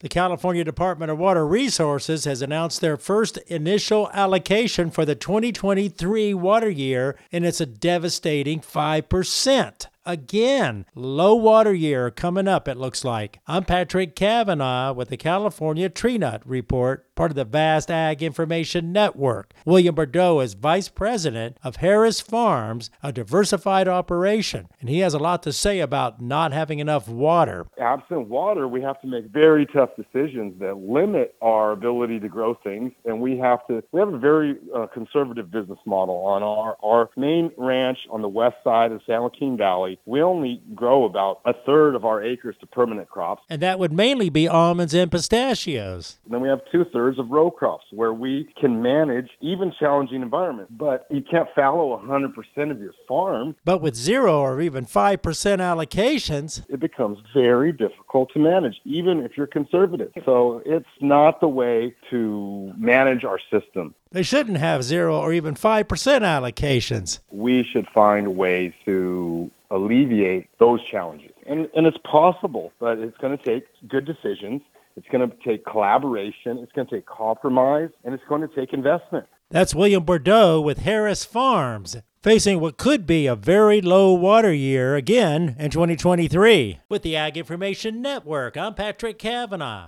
The California Department of Water Resources has announced their first initial allocation for the 2023 water year, and it's a devastating 5%. Again, low water year coming up, it looks like. I'm Patrick Cavanaugh with the California Tree Nut Report, part of the Vast Ag Information Network. William Bourdeau is Vice President of Harris Farms, a diversified operation, and he has a lot to say about not having enough water. Absent water, we have to make very tough decisions that limit our ability to grow things, and we have to. We have a very uh, conservative business model on our our main ranch on the west side of San Joaquin Valley we only grow about a third of our acres to permanent crops. And that would mainly be almonds and pistachios. And then we have two thirds of row crops where we can manage even challenging environments. But you can't fallow 100% of your farm. But with zero or even 5% allocations, it becomes very difficult to manage, even if you're conservative. So it's not the way to manage our system. They shouldn't have zero or even 5% allocations. We should find ways to alleviate those challenges. And, and it's possible, but it's going to take good decisions. It's going to take collaboration. It's going to take compromise, and it's going to take investment. That's William Bourdeau with Harris Farms, facing what could be a very low water year again in 2023. With the Ag Information Network, I'm Patrick Cavanaugh.